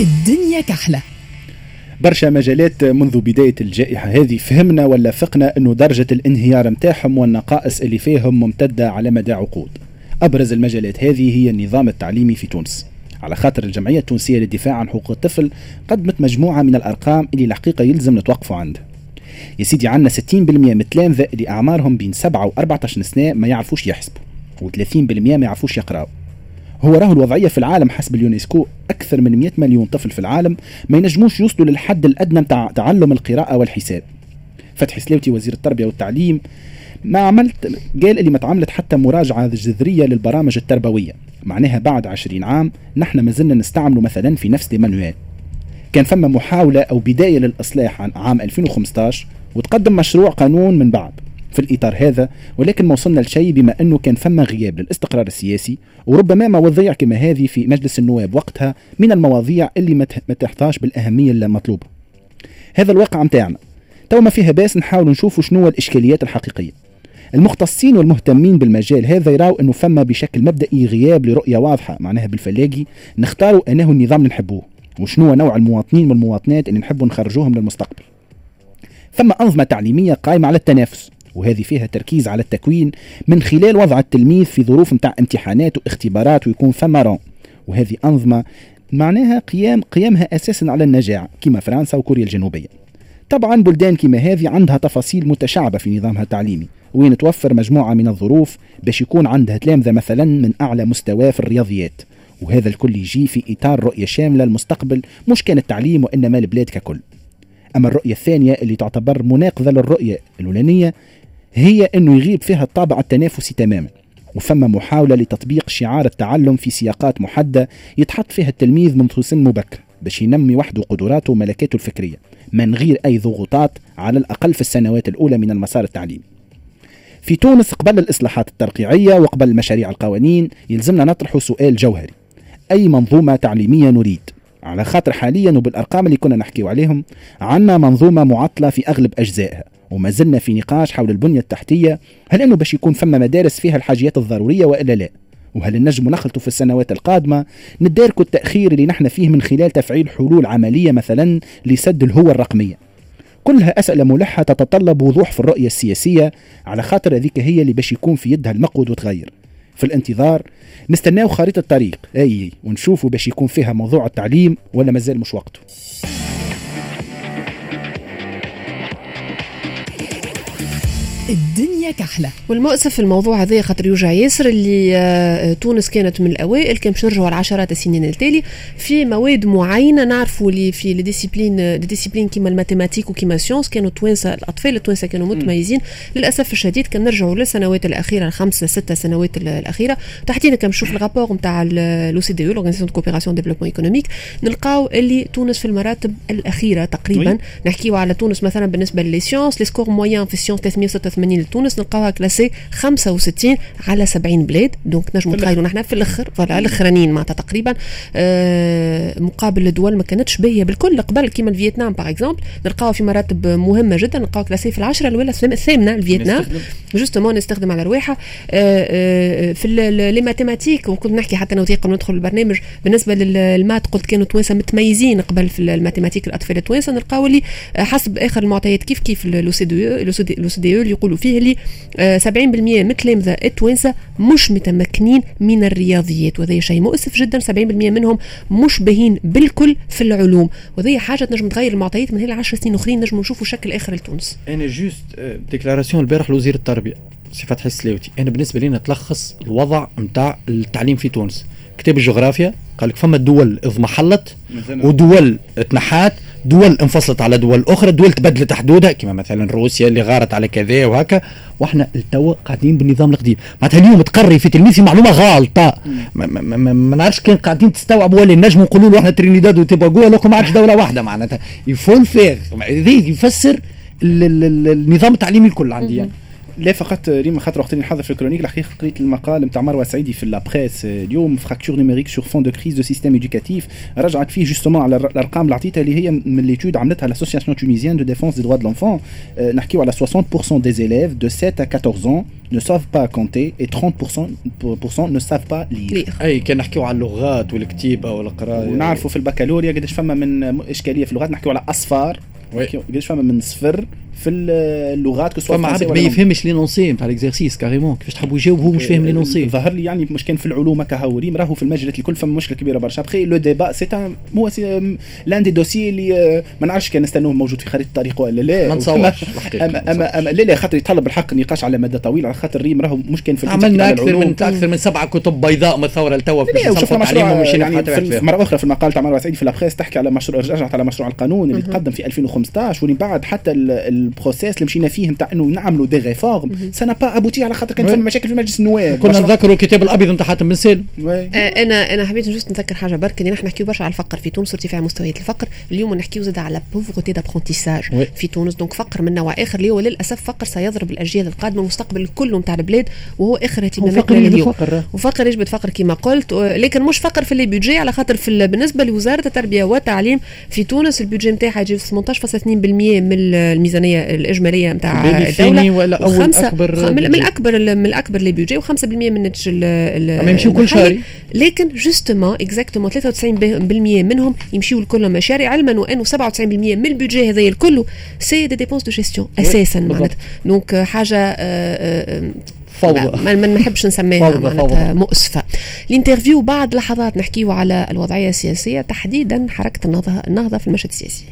الدنيا كحلة. برشا مجالات منذ بداية الجائحة هذه. فهمنا ولا فقنا أنه درجة الانهيار متاعهم والنقائص اللي فيهم ممتدة على مدى عقود. أبرز المجالات هذه هي النظام التعليمي في تونس. على خاطر الجمعية التونسية للدفاع عن حقوق الطفل قدمت مجموعة من الأرقام اللي الحقيقة يلزم نتوقفوا عندها يا سيدي عندنا 60% من التلامذة اللي أعمارهم بين 7 و 14 سنة ما يعرفوش يحسبوا و30% ما يعرفوش يقراوا. هو راهو الوضعية في العالم حسب اليونسكو أكثر من 100 مليون طفل في العالم ما ينجموش يوصلوا للحد الأدنى متاع تعلم القراءة والحساب. فتحي سلاوتي وزير التربية والتعليم ما عملت قال اللي ما تعملت حتى مراجعة جذرية للبرامج التربوية. معناها بعد 20 عام نحن ما زلنا نستعمله مثلا في نفس ال manuel. كان فما محاولة أو بداية للإصلاح عام 2015 وتقدم مشروع قانون من بعد. في الإطار هذا ولكن ما وصلنا لشيء بما أنه كان فما غياب للاستقرار السياسي وربما مواضيع كما هذه في مجلس النواب وقتها من المواضيع اللي ما تحظاش بالأهمية المطلوبة. هذا الواقع متاعنا. تو ما فيها باس نحاول نشوفوا شنو الإشكاليات الحقيقية. المختصين والمهتمين بالمجال هذا يراو أنه فما بشكل مبدئي غياب لرؤية واضحة معناها بالفلاقي نختاروا أنه النظام اللي نحبوه وشنو نوع المواطنين والمواطنات اللي نحبوا نخرجوهم للمستقبل. ثم أنظمة تعليمية قائمة على التنافس. وهذه فيها تركيز على التكوين من خلال وضع التلميذ في ظروف متاع امتحانات واختبارات ويكون فما رون وهذه أنظمة معناها قيام قيامها أساسا على النجاح كما فرنسا وكوريا الجنوبية. طبعا بلدان كما هذه عندها تفاصيل متشعبة في نظامها التعليمي. وين توفر مجموعة من الظروف باش يكون عندها تلامذة مثلا من أعلى مستوى في الرياضيات. وهذا الكل يجي في إطار رؤية شاملة للمستقبل مش كان التعليم وإنما البلاد ككل. أما الرؤية الثانية اللي تعتبر مناقضة للرؤية الأولانية هي أنه يغيب فيها الطابع التنافسي تماما. وفما محاولة لتطبيق شعار التعلم في سياقات محدة يتحط فيها التلميذ منذ سن مبكر باش ينمي وحده قدراته وملكاته الفكرية من غير أي ضغوطات على الأقل في السنوات الأولى من المسار التعليمي. في تونس قبل الإصلاحات الترقيعية وقبل مشاريع القوانين يلزمنا نطرح سؤال جوهري. أي منظومة تعليمية نريد؟ على خاطر حاليا وبالأرقام اللي كنا نحكيو عليهم عنا منظومة معطلة في أغلب أجزائها. وما زلنا في نقاش حول البنية التحتية. هل أنه باش يكون فما مدارس فيها الحاجيات الضرورية وإلا لا؟ وهل نجم نخلطوا في السنوات القادمة؟ نداركوا التأخير اللي نحن فيه من خلال تفعيل حلول عملية مثلا لسد الهوة الرقمية. كلها أسئلة ملحة تتطلب وضوح في الرؤية السياسية على خاطر هذيك هي اللي باش يكون في يدها المقود وتغير. في الانتظار نستناو خريطة الطريق. أي ونشوفوا باش يكون فيها موضوع التعليم ولا مازال مش وقته. الدنيا كحلة. والمؤسف في الموضوع هذا خاطر يوجع ياسر اللي آه، تونس كانت من الأوائل. كان باش نرجعوا العشرات السنين التالي في مواد معينة نعرفوا اللي في ال discipline discipline كيما ال mathématiques وكيما sciences كانوا التوانسة الأطفال التوانسة كانوا متميزين. للأسف الشديد كان نرجعوا للسنوات الأخيرة الخمس ستة سنوات الأخيرة. تحديدا كان نشوف ال rapport نتاع l'OCDE ou l'Organisation de coopération développement économique نلقاو اللي تونس في المراتب الأخيرة تقريبا. نحكيو على تونس مثلا بالنسبة ل les sciences les scores moyens في ال sciences 386 80 لتونس نلقاوها classée 65 على 70 بلاد. donc نجموا نتخيلوا نحن في الأخر. voilà الأخرانيين معناتها تقريبا آه مقابل الدول ما كانتش باهية بالكل. قبل كيما الفيتنام par exemple نلقاو في مراتب مهمة جدا. نلقاو classée في العشرة الأولى الثامنة الفيتنام. justement تخدم على روحها آه آه في les mathématiques وكنت نحكي حتى أنا قبل ندخل البرنامج. بالنسبة لل maths قلت كانوا التوانسه متميزين قبل في ال mathématiques الأطفال التوانسه نلقاو اللي حسب آخر المعطيات كيف كيف لو سي دي لو سي دي اللي يقولوا فيه اللي 70% من التلامذه التوانسه مش متمكنين من الرياضيات وهذا شيء مؤسف جدا. 70% منهم مش باهين بالكل في العلوم. وهذه حاجة تنجم تغير المعطيات من هنا 10 سنين أخرين. نجم نشوفوا شكل آخر لتونس. أنا juste déclaration البارح لوزير التربية سي فتحي السلاوتي أنا بالنسبة لنا تلخص الوضع نتاع التعليم في تونس. كتاب الجغرافيا قال لك فما دول اضمحلت ودول تنحات دول انفصلت على دول أخرى دول تبدلت حدودها كما مثلا روسيا اللي غارت على كذا وهكا. وإحنا التو قاعدين بالنظام القديم. معناتها اليوم تقري في تلميذ في معلومة غالطة. ما, ما, ما, ما نعرفش كان قاعدين تستوعبوا ولا نجموا نقولوا له إحنا ترينيداد وتوباغو لو ما عادش دولة واحدة. معناتها يفون فيغ. يفسر النظام التعليمي الكل عندي يعني. لا فقط ريم خاطر وقت اللي نحضر في ال chronique؟ الحقيقة قريت المقال نتاع مروة سعيدي في La Presse اليوم fracture numérique sur fond de crise de système éducatif رجعت فيه justement على الأرقام اللي عطيتها اللي هي من l'étude عملتها l'association tunisienne de défense des droits de l'enfant نحكيو على 60% des élèves de 7 à 14 ans ne savent pas compter et 30% ne savent pas lire. أي كان نحكيو على اللغات والكتيبة والقرايه ونعرفوا في البكالوريا قداش فما من اشكاليه في اللغات. نحكيو على أصفار. قداش فما من صفر. في اللغات كسوا فما عبد ما يفهمش l'énoncé نتاع l'exercice carrément كيفاش تحبوا يجاوب هو مش فاهم l'énoncé ظهر لي يعني مش كان في العلوم هكا هاو ريم راهو في المجالات الكل فما مشكلة كبيرة برشا. après le débat c'est هو لأن دي دوسي اللي ما نعرفش كان نستنوه موجود في خريطة الطريق ولا لا. ما نتصورش أما, أما, أما لا لا خاطر يطلب الحق نقاش على مدى طويل على خاطر ريم راهو مش كان في عملنا أكثر من أكثر من سبعة كتب بيضاء من الثوره لتوا في يعني في مرة أخرى في المقال تاع مروه سعيد في La Presse تحكي على مشروع رجعت على مشروع القانون اللي تقدم في 2015 واللي بعد حتى ال process اللي مشينا فيه نتاع إنه نعملوا des réformes ça a pas abouti على خاطر كان فما مشاكل في مجلس النواب. كنا نذكروا الكتاب الأبيض نتاع حاتم بن سالم. أنا أنا حبيت juste نذكر حاجة برك اللي نحن نحكيو برشا على الفقر. في تونس ارتفاع مستويات الفقر. اليوم نحكيو زاد على pauvreté d'apprentissage في تونس. donc فقر من نوع آخر اللي هو للأسف فقر سيضرب الأجيال القادمة المستقبل كله نتاع البلاد وهو آخر اهتماماتنا اليوم. وفقر يجبد فقر كما قلت. لكن مش فقر في اللي على خاطر في بالنسبة لوزارة التربية والتعليم في تونس ال budget نتاعها يجي 18.2% من الميزانية الاجماليه نتاع الدولة. ولا أول أكبر من الاكبر من الاكبر les budgets و5% من الناتج يمشيو كل شهر. لكن justement exactement 93% منهم يمشيو لكل مشاريع. علما وأنه 97% من البيجي هذايا الكل c'est des dépenses de gestion أساسا معناتها. donc حاجة فوضى. ما نحبش نسميها معناتها مؤسفة. ال interview بعد لحظات نحكيو على الوضعية السياسية تحديدا حركة النهضه النهضة في المشهد السياسي.